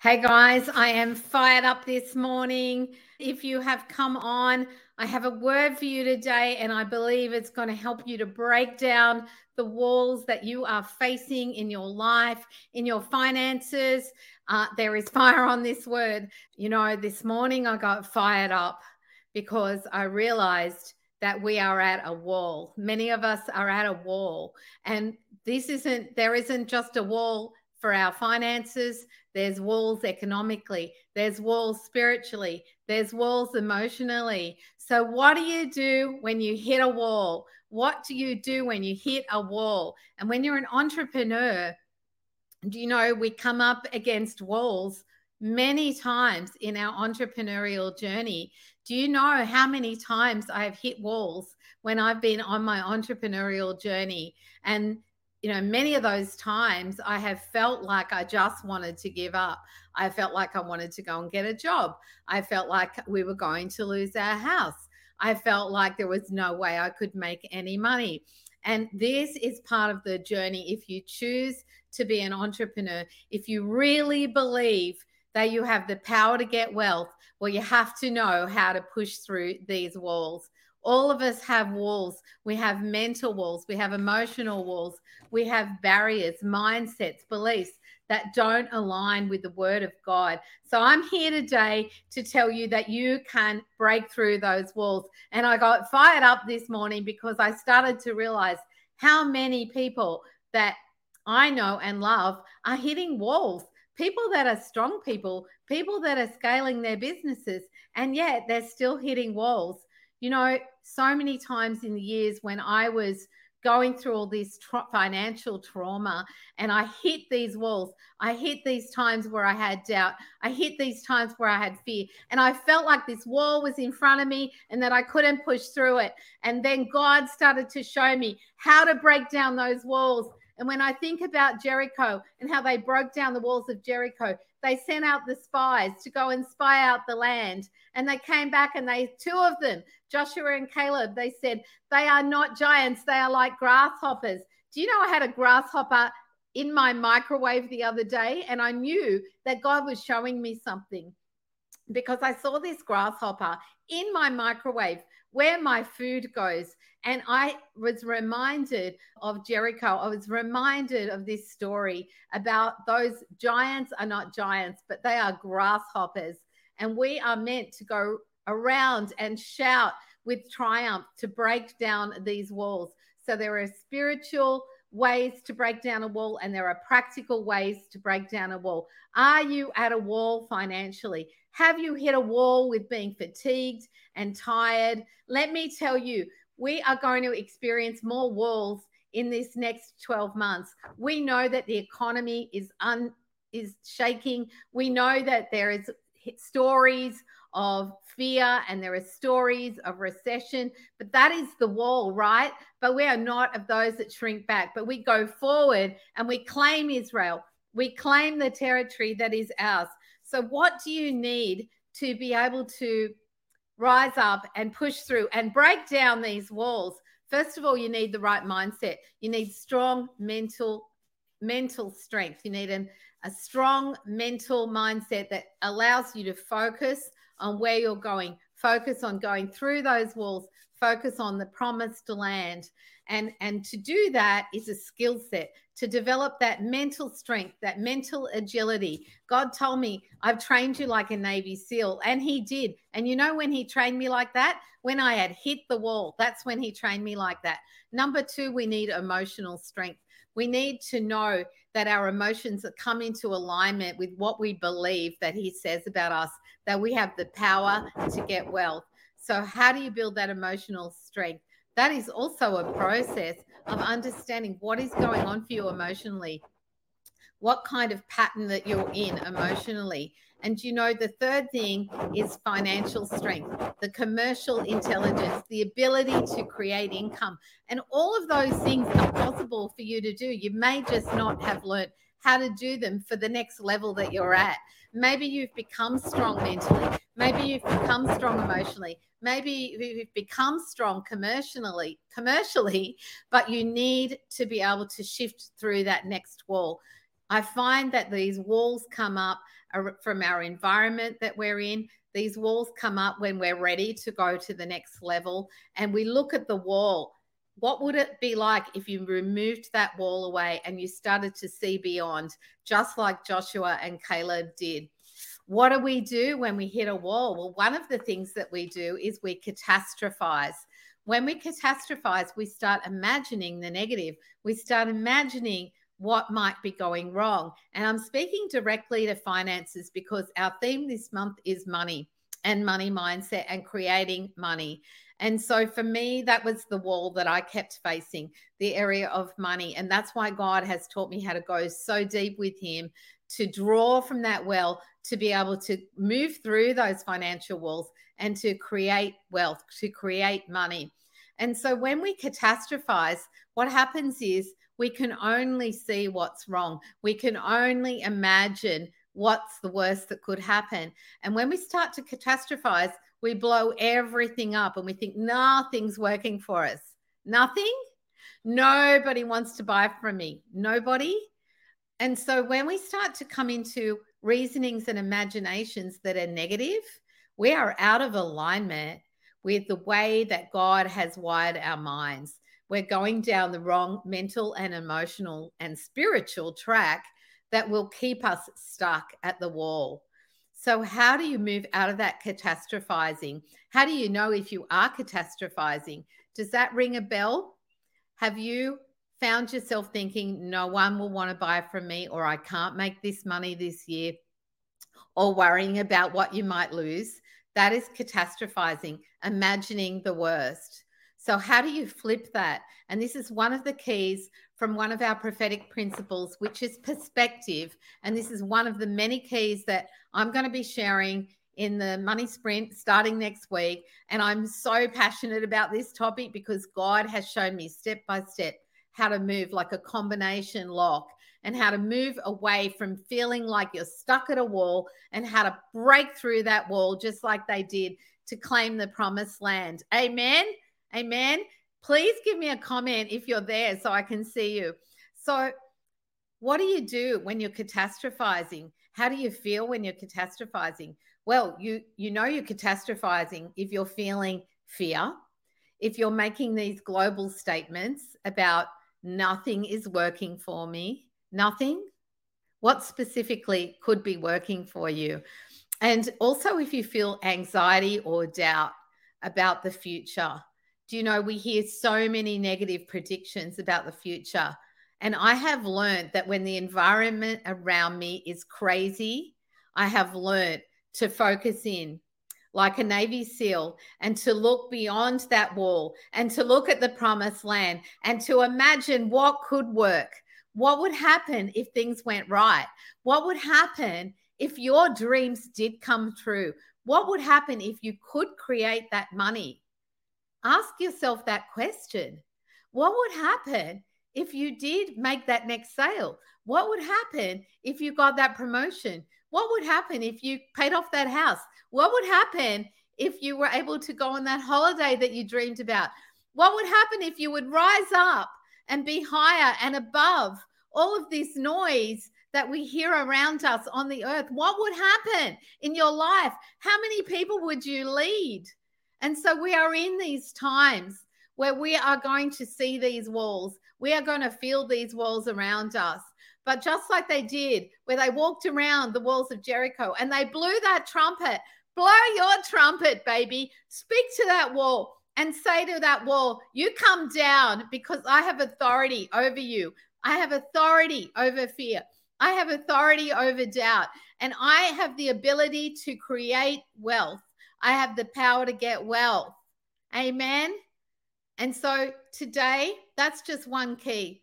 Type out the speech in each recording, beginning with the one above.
Hey guys, I am fired up this morning. If you have come on, I have a word for you today, and I believe it's going to help you to break down the walls that you are facing in your life, in your finances. Uh, there is fire on this word. You know, this morning I got fired up because I realized that we are at a wall. Many of us are at a wall, and this isn't, there isn't just a wall for our finances. There's walls economically. There's walls spiritually. There's walls emotionally. So, what do you do when you hit a wall? What do you do when you hit a wall? And when you're an entrepreneur, do you know we come up against walls many times in our entrepreneurial journey? Do you know how many times I've hit walls when I've been on my entrepreneurial journey? And you know, many of those times I have felt like I just wanted to give up. I felt like I wanted to go and get a job. I felt like we were going to lose our house. I felt like there was no way I could make any money. And this is part of the journey. If you choose to be an entrepreneur, if you really believe that you have the power to get wealth, well, you have to know how to push through these walls. All of us have walls. We have mental walls, we have emotional walls, we have barriers, mindsets, beliefs that don't align with the word of God. So I'm here today to tell you that you can break through those walls. And I got fired up this morning because I started to realize how many people that I know and love are hitting walls. People that are strong people, people that are scaling their businesses, and yet they're still hitting walls. You know, so many times in the years when I was going through all this tra- financial trauma and I hit these walls. I hit these times where I had doubt. I hit these times where I had fear. And I felt like this wall was in front of me and that I couldn't push through it. And then God started to show me how to break down those walls. And when I think about Jericho and how they broke down the walls of Jericho, they sent out the spies to go and spy out the land. And they came back and they, two of them, Joshua and Caleb, they said, they are not giants, they are like grasshoppers. Do you know I had a grasshopper in my microwave the other day? And I knew that God was showing me something because I saw this grasshopper in my microwave where my food goes. And I was reminded of Jericho. I was reminded of this story about those giants are not giants, but they are grasshoppers. And we are meant to go around and shout with triumph to break down these walls. So there are spiritual ways to break down a wall and there are practical ways to break down a wall. Are you at a wall financially? Have you hit a wall with being fatigued and tired? Let me tell you, we are going to experience more walls in this next 12 months. We know that the economy is un is shaking. We know that there is stories of fear and there are stories of recession, but that is the wall, right? But we are not of those that shrink back, but we go forward and we claim Israel. We claim the territory that is ours. So, what do you need to be able to rise up and push through and break down these walls? First of all, you need the right mindset. You need strong mental mental strength. You need an, a strong mental mindset that allows you to focus on where you're going, focus on going through those walls, focus on the promised land. And, and to do that is a skill set to develop that mental strength, that mental agility. God told me, I've trained you like a Navy SEAL, and He did. And you know when He trained me like that? When I had hit the wall. That's when He trained me like that. Number two, we need emotional strength. We need to know that our emotions come into alignment with what we believe that He says about us, that we have the power to get wealth. So, how do you build that emotional strength? That is also a process of understanding what is going on for you emotionally, what kind of pattern that you're in emotionally. And you know, the third thing is financial strength, the commercial intelligence, the ability to create income. And all of those things are possible for you to do. You may just not have learned how to do them for the next level that you're at. Maybe you've become strong mentally. Maybe you've become strong emotionally. Maybe you've become strong commercially, commercially, but you need to be able to shift through that next wall I find that these walls come up from our environment that we're in. These walls come up when we're ready to go to the next level. And we look at the wall. What would it be like if you removed that wall away and you started to see beyond, just like Joshua and Caleb did? What do we do when we hit a wall? Well, one of the things that we do is we catastrophize. When we catastrophize, we start imagining the negative. We start imagining what might be going wrong. And I'm speaking directly to finances because our theme this month is money and money mindset and creating money. And so for me, that was the wall that I kept facing, the area of money. And that's why God has taught me how to go so deep with Him to draw from that well to be able to move through those financial walls and to create wealth, to create money. And so when we catastrophize, what happens is we can only see what's wrong. We can only imagine what's the worst that could happen. And when we start to catastrophize, we blow everything up and we think nothing's working for us. Nothing? Nobody wants to buy from me. Nobody. And so when we start to come into reasonings and imaginations that are negative, we are out of alignment with the way that God has wired our minds we're going down the wrong mental and emotional and spiritual track that will keep us stuck at the wall. So, how do you move out of that catastrophizing? How do you know if you are catastrophizing? Does that ring a bell? Have you found yourself thinking, no one will want to buy from me, or I can't make this money this year, or worrying about what you might lose? That is catastrophizing, imagining the worst. So, how do you flip that? And this is one of the keys from one of our prophetic principles, which is perspective. And this is one of the many keys that I'm going to be sharing in the money sprint starting next week. And I'm so passionate about this topic because God has shown me step by step how to move like a combination lock and how to move away from feeling like you're stuck at a wall and how to break through that wall just like they did to claim the promised land. Amen. Amen. Please give me a comment if you're there so I can see you. So, what do you do when you're catastrophizing? How do you feel when you're catastrophizing? Well, you you know you're catastrophizing if you're feeling fear, if you're making these global statements about nothing is working for me, nothing. What specifically could be working for you? And also if you feel anxiety or doubt about the future do you know we hear so many negative predictions about the future. And i have learned that when the environment around me is crazy i have learned to focus in like a navy seal and to look beyond that wall and to look at the promised land and to imagine what could work. What would happen if things went right? What would happen if your dreams did come true? What would happen if you could create that money ask yourself that question. What would happen if you did make that next sale? What would happen if you got that promotion? What would happen if you paid off that house? What would happen if you were able to go on that holiday that you dreamed about? What would happen if you would rise up and be higher and above all of this noise that we hear around us on the earth? What would happen in your life? How many people would you lead? And so we are in these times where we are going to see these walls. We are going to feel these walls around us. But just like they did, where they walked around the walls of Jericho and they blew that trumpet, blow your trumpet, baby. Speak to that wall and say to that wall, You come down because I have authority over you. I have authority over fear. I have authority over doubt. And I have the ability to create wealth. I have the power to get wealth. Amen. And so today, that's just one key.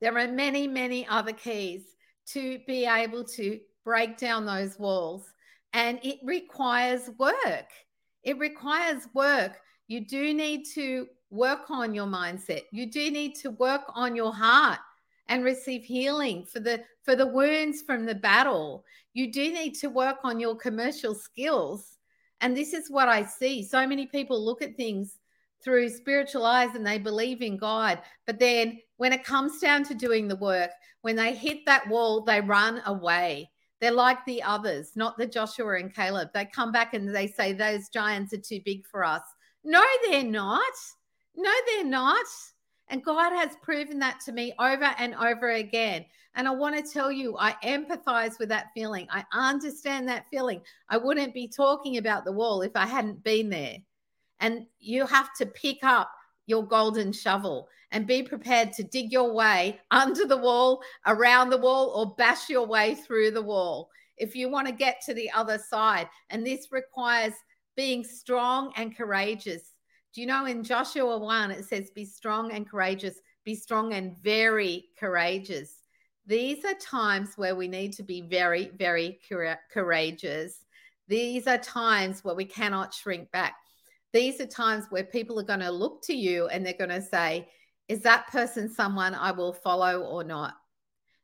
There are many, many other keys to be able to break down those walls. And it requires work. It requires work. You do need to work on your mindset. You do need to work on your heart and receive healing for the for the wounds from the battle. You do need to work on your commercial skills and this is what I see. So many people look at things through spiritual eyes and they believe in God. But then when it comes down to doing the work, when they hit that wall, they run away. They're like the others, not the Joshua and Caleb. They come back and they say, Those giants are too big for us. No, they're not. No, they're not. And God has proven that to me over and over again. And I want to tell you, I empathize with that feeling. I understand that feeling. I wouldn't be talking about the wall if I hadn't been there. And you have to pick up your golden shovel and be prepared to dig your way under the wall, around the wall, or bash your way through the wall if you want to get to the other side. And this requires being strong and courageous. Do you know in Joshua 1, it says, Be strong and courageous, be strong and very courageous. These are times where we need to be very, very courageous. These are times where we cannot shrink back. These are times where people are going to look to you and they're going to say, Is that person someone I will follow or not?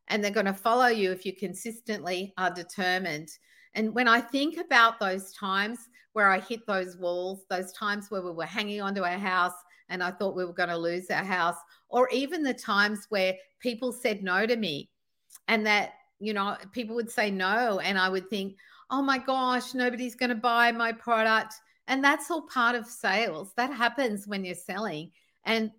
And they're going to follow you if you consistently are determined. And when I think about those times, where I hit those walls, those times where we were hanging onto our house and I thought we were going to lose our house, or even the times where people said no to me and that, you know, people would say no. And I would think, oh my gosh, nobody's going to buy my product. And that's all part of sales. That happens when you're selling. And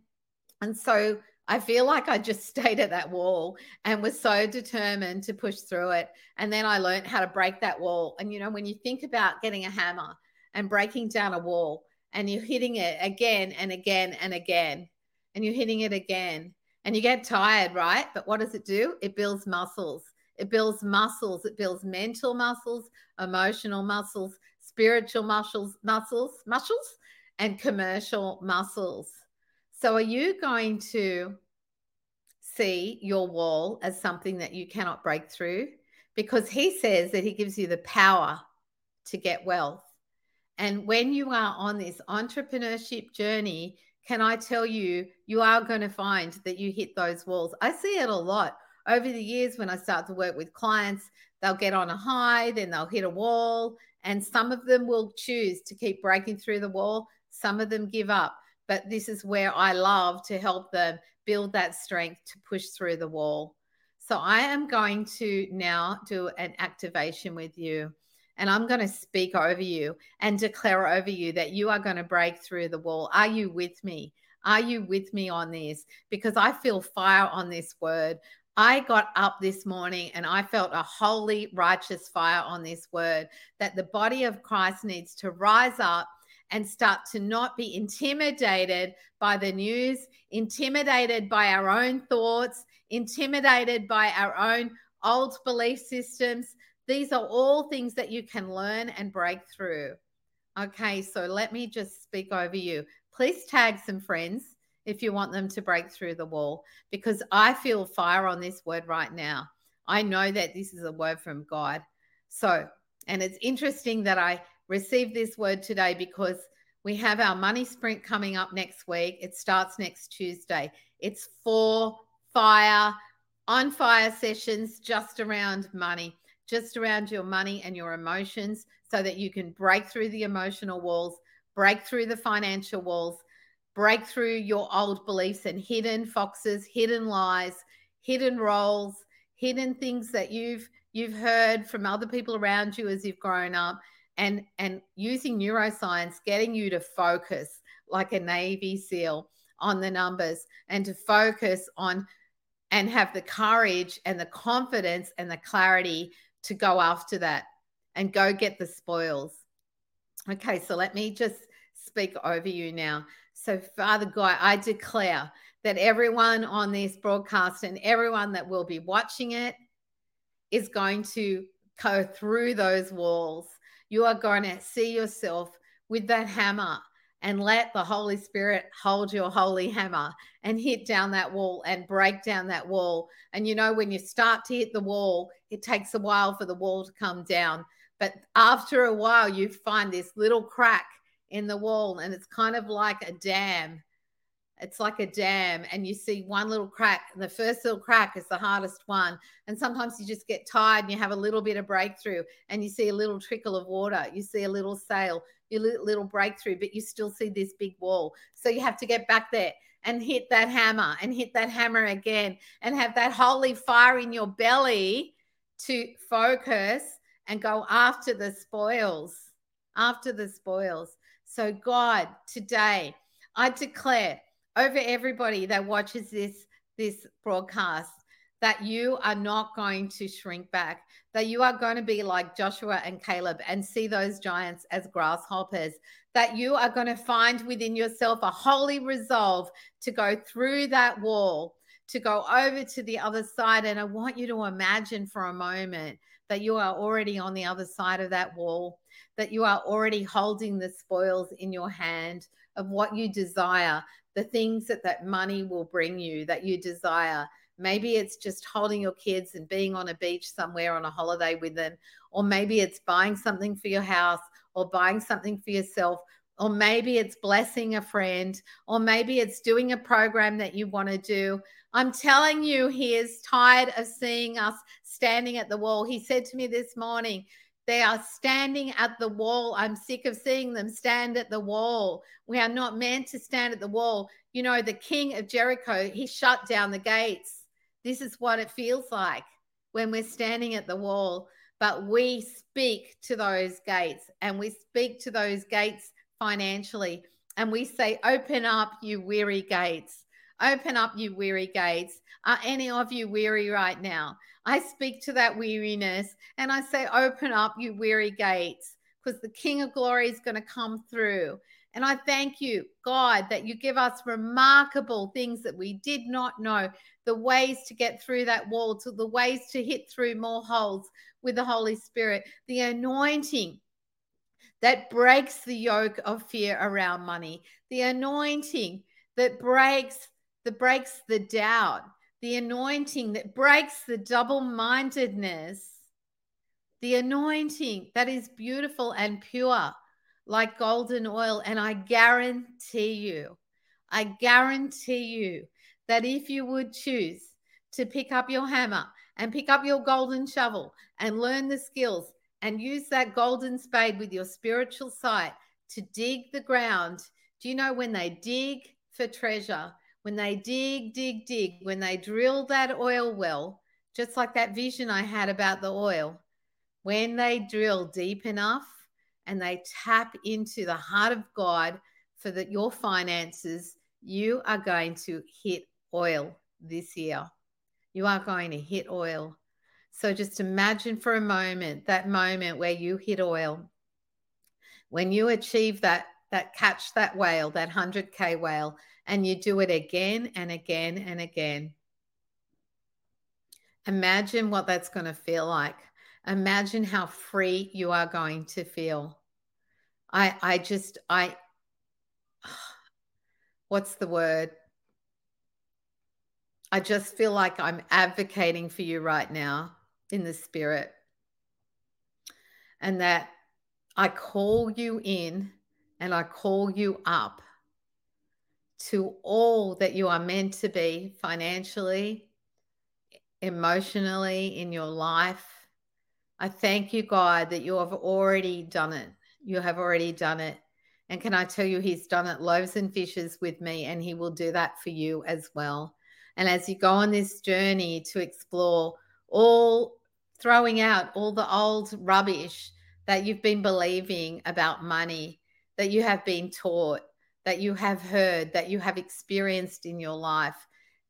and so I feel like I just stayed at that wall and was so determined to push through it. And then I learned how to break that wall. And you know, when you think about getting a hammer and breaking down a wall and you're hitting it again and again and again and you're hitting it again and you get tired, right? But what does it do? It builds muscles. It builds muscles. It builds mental muscles, emotional muscles, spiritual muscles, muscles, muscles, and commercial muscles. So, are you going to see your wall as something that you cannot break through? Because he says that he gives you the power to get wealth. And when you are on this entrepreneurship journey, can I tell you, you are going to find that you hit those walls. I see it a lot over the years when I start to work with clients. They'll get on a high, then they'll hit a wall, and some of them will choose to keep breaking through the wall. Some of them give up. But this is where I love to help them build that strength to push through the wall. So I am going to now do an activation with you and I'm going to speak over you and declare over you that you are going to break through the wall. Are you with me? Are you with me on this? Because I feel fire on this word. I got up this morning and I felt a holy, righteous fire on this word that the body of Christ needs to rise up and start to not be intimidated by the news, intimidated by our own thoughts, intimidated by our own old belief systems, these are all things that you can learn and break through. Okay, so let me just speak over you. Please tag some friends if you want them to break through the wall because I feel fire on this word right now. I know that this is a word from God. So, and it's interesting that I received this word today because we have our money sprint coming up next week. It starts next Tuesday. It's four fire, on fire sessions just around money just around your money and your emotions so that you can break through the emotional walls, break through the financial walls, break through your old beliefs and hidden foxes, hidden lies, hidden roles, hidden things that you've you've heard from other people around you as you've grown up and and using neuroscience getting you to focus like a navy seal on the numbers and to focus on and have the courage and the confidence and the clarity to go after that and go get the spoils. Okay, so let me just speak over you now. So, Father God, I declare that everyone on this broadcast and everyone that will be watching it is going to go through those walls. You are going to see yourself with that hammer and let the Holy Spirit hold your holy hammer and hit down that wall and break down that wall. And you know, when you start to hit the wall, it takes a while for the wall to come down. But after a while, you find this little crack in the wall, and it's kind of like a dam it's like a dam and you see one little crack the first little crack is the hardest one and sometimes you just get tired and you have a little bit of breakthrough and you see a little trickle of water you see a little sail your little breakthrough but you still see this big wall. So you have to get back there and hit that hammer and hit that hammer again and have that holy fire in your belly to focus and go after the spoils after the spoils. So god today i declare over everybody that watches this this broadcast that you are not going to shrink back that you are going to be like Joshua and Caleb and see those giants as grasshoppers that you are going to find within yourself a holy resolve to go through that wall to go over to the other side. And I want you to imagine for a moment that you are already on the other side of that wall that you are already holding the spoils in your hand of what you desire the things that that money will bring you that you desire. Maybe it's just holding your kids and being on a beach somewhere on a holiday with them, or maybe it's buying something for your house or buying something for yourself, or maybe it's blessing a friend, or maybe it's doing a program that you want to do. I'm telling you, he is tired of seeing us standing at the wall. He said to me this morning, they are standing at the wall. I'm sick of seeing them stand at the wall. We are not meant to stand at the wall. You know, the king of Jericho, he shut down the gates. This is what it feels like when we're standing at the wall. But we speak to those gates and we speak to those gates financially. And we say, Open up, you weary gates. Open up, you weary gates. Are any of you weary right now? I speak to that weariness and I say, Open up, you weary gates, because the King of Glory is going to come through. And I thank you, God, that you give us remarkable things that we did not know the ways to get through that wall, to the ways to hit through more holes with the Holy Spirit, the anointing that breaks the yoke of fear around money, the anointing that breaks that breaks the doubt the anointing that breaks the double mindedness, the anointing that is beautiful and pure, like golden oil. And I guarantee you, I guarantee you that if you would choose to pick up your hammer and pick up your golden shovel and learn the skills and use that golden spade with your spiritual sight to dig the ground, do you know when they dig for treasure? When they dig, dig, dig, when they drill that oil well, just like that vision I had about the oil, when they drill deep enough and they tap into the heart of God for that your finances, you are going to hit oil this year. You are going to hit oil. So just imagine for a moment that moment where you hit oil. When you achieve that that catch that whale, that 100k whale, and you do it again and again and again. Imagine what that's going to feel like. Imagine how free you are going to feel. I I just I what's the word? I just feel like I'm advocating for you right now in the spirit. And that I call you in and I call you up to all that you are meant to be financially, emotionally, in your life. I thank you, God, that you have already done it. You have already done it. And can I tell you, He's done it loaves and fishes with me, and He will do that for you as well. And as you go on this journey to explore all, throwing out all the old rubbish that you've been believing about money, that you have been taught, that you have heard, that you have experienced in your life.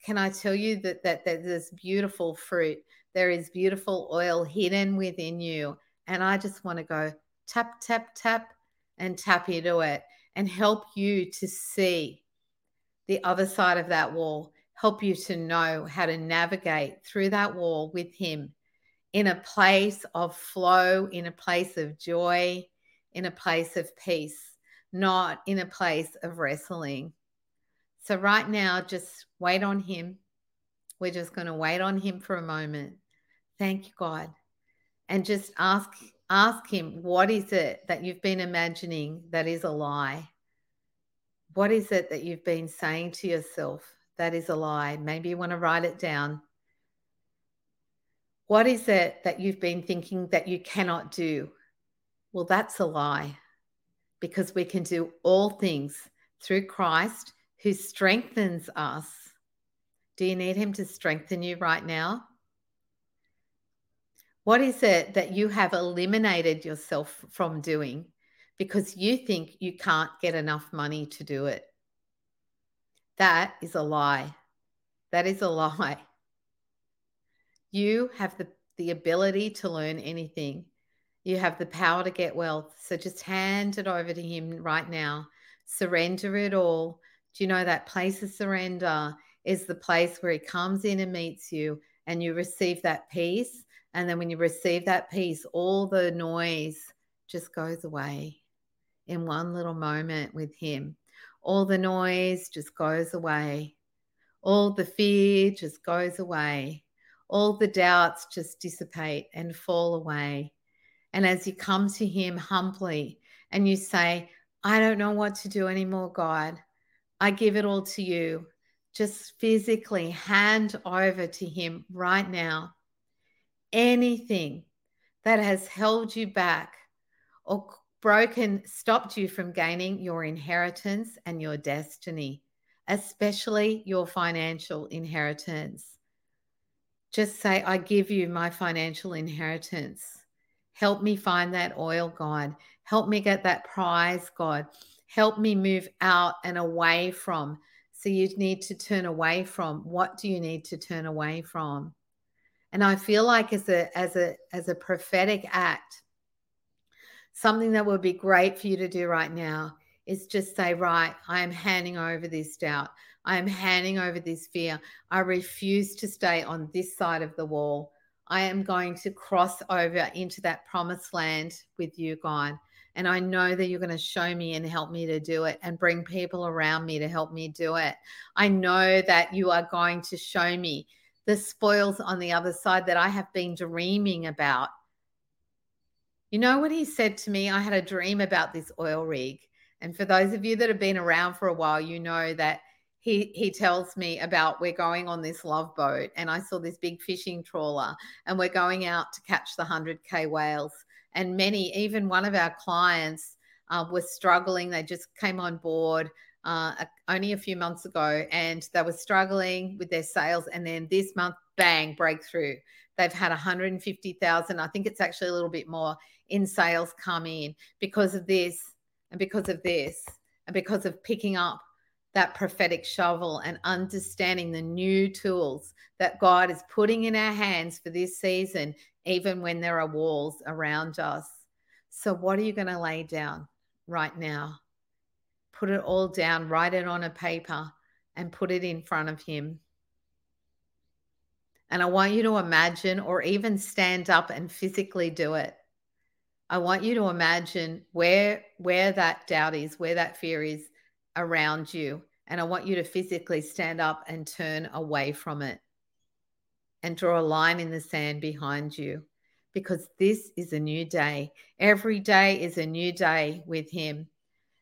Can I tell you that, that, that there's beautiful fruit? There is beautiful oil hidden within you. And I just want to go tap, tap, tap, and tap into it and help you to see the other side of that wall, help you to know how to navigate through that wall with Him in a place of flow, in a place of joy, in a place of peace not in a place of wrestling. So, right now, just wait on Him. We're just going to wait on Him for a moment. Thank you, God. And just ask ask him what is it that you've been imagining that is a lie What is it that you've been saying to yourself that is a lie? Maybe you want to write it down. What is it that you've been thinking that you cannot do? Well, that's a lie because we can do all things through Christ who strengthens us. Do you need him to strengthen you right now? What is it that you have eliminated yourself from doing because you think you can't get enough money to do it? That is a lie. That is a lie. You have the, the ability to learn anything. You have the power to get wealth. So just hand it over to Him right now. Surrender it all. Do you know that place of surrender is the place where He comes in and meets you and you receive that peace and then when you receive that peace, all the noise just goes away in one little moment with Him. All the noise just goes away. All the fear just goes away. All the doubts just dissipate and fall away. And as you come to Him humbly and you say, I don't know what to do anymore, God, I give it all to you. Just physically hand over to Him right now anything that has held you back or broken, stopped you from gaining your inheritance and your destiny, especially your financial inheritance. Just say, I give you my financial inheritance. Help me find that oil, God. Help me get that prize, God. Help me move out and away from. So you need to turn away from. What do you need to turn away from? And I feel like as a as a as a prophetic act, something that would be great for you to do right now is just say, right, I am handing over this doubt. I am handing over this fear. I refuse to stay on this side of the wall. I am going to cross over into that promised land with you, God. And I know that you're going to show me and help me to do it and bring people around me to help me do it. I know that you are going to show me the spoils on the other side that I have been dreaming about. You know what he said to me? I had a dream about this oil rig. And for those of you that have been around for a while, you know that he he tells me about we're going on this love boat and I saw this big fishing trawler and we're going out to catch the 100k whales and many even one of our clients uh, was struggling they just came on board uh, only a few months ago and they were struggling with their sales. And then this month, bang, breakthrough. They've had 150,000. I think it's actually a little bit more in sales come in because of this and because of this and because of picking up that prophetic shovel and understanding the new tools that God is putting in our hands for this season, even when there are walls around us. So, what are you going to lay down right now? put it all down, write it on a paper, and put it in front of him. And I want you to imagine or even stand up and physically do it. I want you to imagine where where that doubt is, where that fear is around you. And I want you to physically stand up and turn away from it and draw a line in the sand behind you because this is a new day. Every day is a new day with Him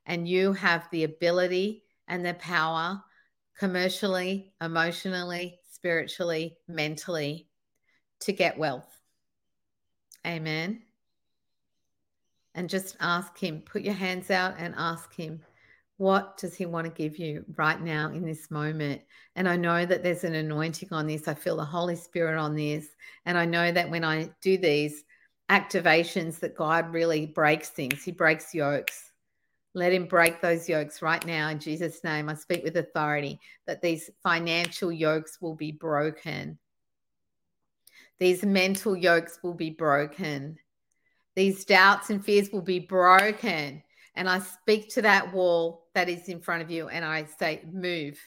and you have the ability and the power commercially, emotionally, spiritually, mentally to get wealth. Amen. And just ask Him, put your hands out and ask Him, what does He want to give you right now in this moment? And I know that there's an anointing on this. I feel the Holy Spirit on this. And I know that when I do these activations, that God really breaks things, He breaks yokes. Let him break those yokes right now in Jesus' name. I speak with authority that these financial yokes will be broken. These mental yokes will be broken. These doubts and fears will be broken. And I speak to that wall that is in front of you and I say, move,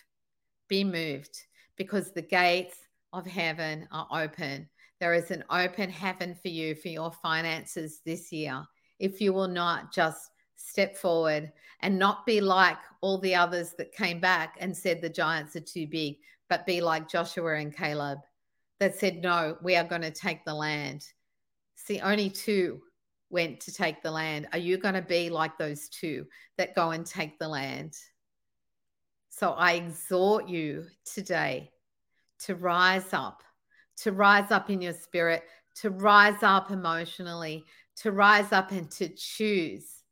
be moved, because the gates of heaven are open. There is an open heaven for you for your finances this year. If you will not just step forward and not be like all the others that came back and said the giants are too big, but be like Joshua and Caleb that said, no, we are going to take the land. See, only two went to take the land. Are you going to be like those two that go and take the land? So I exhort you today to rise up, to rise up in your spirit, to rise up emotionally, to rise up and to choose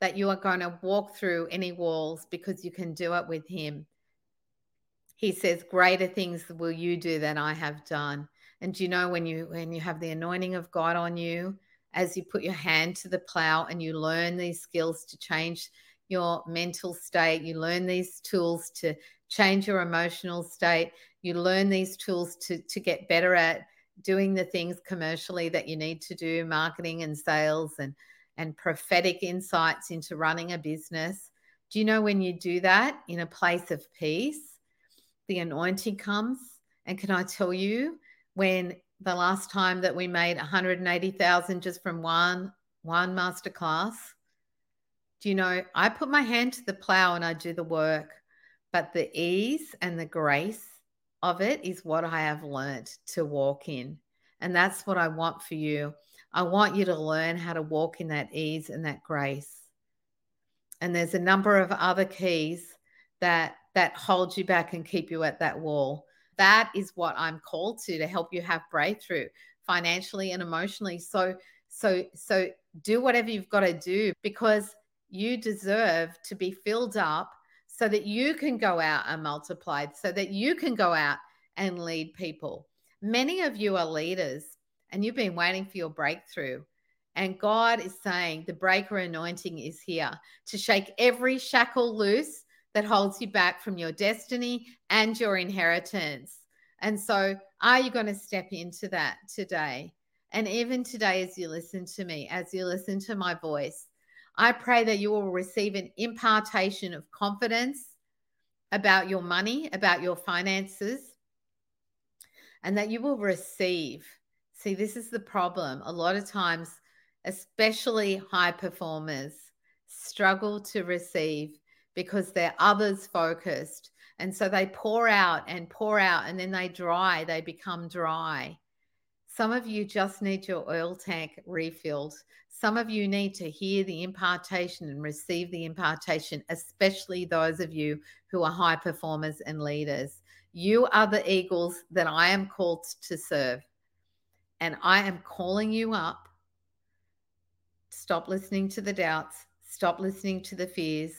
that you are going to walk through any walls because you can do it with Him. He says, Greater things will you do than I have done. And do you know when you when you have the anointing of God on you, as you put your hand to the plow and you learn these skills to change your mental state, you learn these tools to change your emotional state, you learn these tools to to get better at doing the things commercially that you need to do, marketing and sales and and prophetic insights into running a business. Do you know when you do that in a place of peace, the anointing comes? And can I tell you, when the last time that we made 180,000 just from one one masterclass, do you know, I put my hand to the plow and I do the work, but the ease and the grace of it is what I have learned to walk in. And that's what I want for you. I want you to learn how to walk in that ease and that grace. And there's a number of other keys that that hold you back and keep you at that wall. That is what I'm called to to help you have breakthrough financially and emotionally. So so so do whatever you've got to do because you deserve to be filled up so that you can go out and multiply, so that you can go out and lead people. Many of you are leaders and you've been waiting for your breakthrough. And God is saying the breaker anointing is here to shake every shackle loose that holds you back from your destiny and your inheritance. And so, are you going to step into that today? And even today, as you listen to me, as you listen to my voice, I pray that you will receive an impartation of confidence about your money, about your finances, and that you will receive See, this is the problem. A lot of times, especially high performers, struggle to receive because they're others focused. And so they pour out and pour out and then they dry, they become dry. Some of you just need your oil tank refilled. Some of you need to hear the impartation and receive the impartation, especially those of you who are high performers and leaders. You are the eagles that I am called to serve. And I am calling you up. Stop listening to the doubts. Stop listening to the fears.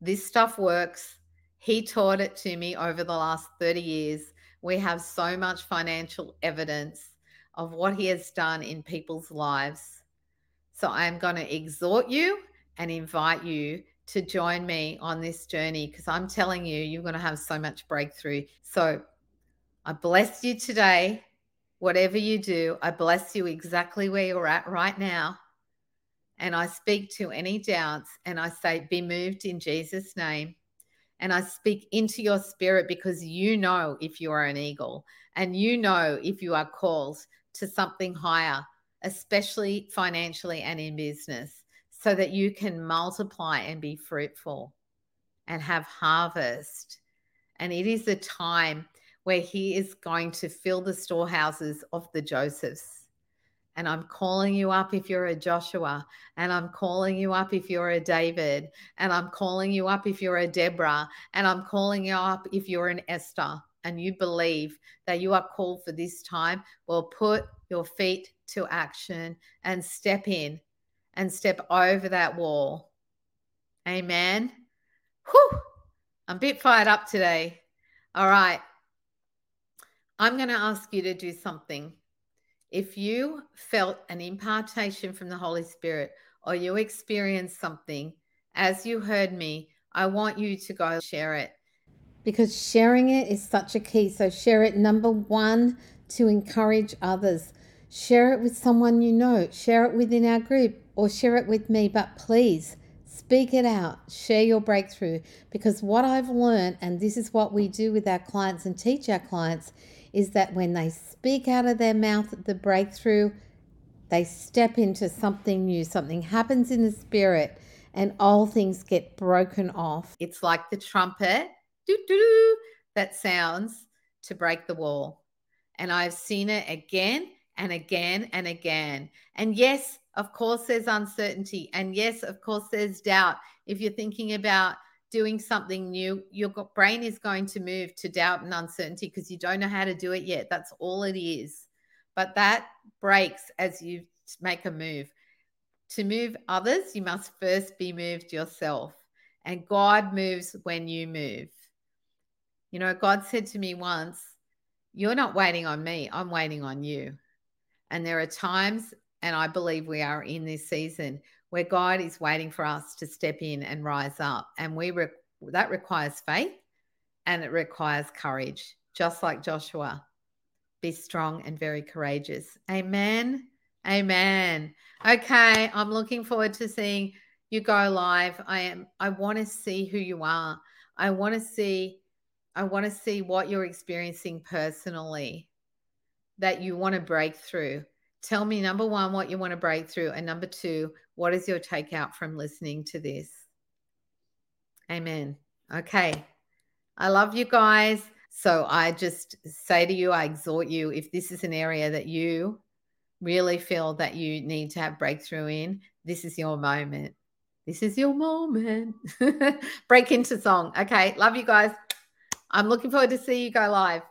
This stuff works. He taught it to me over the last 30 years. We have so much financial evidence of what he has done in people's lives. So I am going to exhort you and invite you to join me on this journey because I'm telling you, you're going to have so much breakthrough. So I bless you today whatever you do, I bless you exactly where you're at right now. And I speak to any doubts and I say, be moved in Jesus' name. And I speak into your spirit because you know if you are an eagle and you know if you are called to something higher, especially financially and in business, so that you can multiply and be fruitful and have harvest. And it is a time where he is going to fill the storehouses of the Josephs. And I'm calling you up if you're a Joshua, and I'm calling you up if you're a David, and I'm calling you up if you're a Deborah, and I'm calling you up if you're an Esther, and you believe that you are called for this time. Well, put your feet to action and step in and step over that wall. Amen. Whew. I'm a bit fired up today. All right. I'm going to ask you to do something. If you felt an impartation from the Holy Spirit or you experienced something as you heard me, I want you to go share it. Because sharing it is such a key. So, share it number one to encourage others. Share it with someone you know, share it within our group, or share it with me. But please speak it out, share your breakthrough. Because what I've learned, and this is what we do with our clients and teach our clients, is that when they speak out of their mouth the breakthrough, they step into something new, something happens in the spirit, and all things get broken off. It's like the trumpet that sounds to break the wall. And I've seen it again and again and again. And yes, of course, there's uncertainty. And yes, of course, there's doubt. If you're thinking about doing something new, your brain is going to move to doubt and uncertainty because you don't know how to do it yet. That's all it is. But that breaks as you make a move. To move others, you must first be moved yourself. And God moves when you move. You know, God said to me once, You're not waiting on me, I'm waiting on you. And there are times, and I believe we are in this season, where God is waiting for us to step in and rise up. And we re- that requires faith and it requires courage, just like Joshua. Be strong and very courageous. Amen. Amen. Okay, I'm looking forward to seeing you go live. I am I want to see who you are. I want to see I want to see what you're experiencing personally that you want to break through. Tell me number 1 what you want to break through and number 2 what is your takeout from listening to this? Amen. Okay. I love you guys. So I just say to you, I exhort you, if this is an area that you really feel that you need to have breakthrough in, this is your moment. This is your moment. Break into song. Okay. Love you guys. I'm looking forward to see you go live.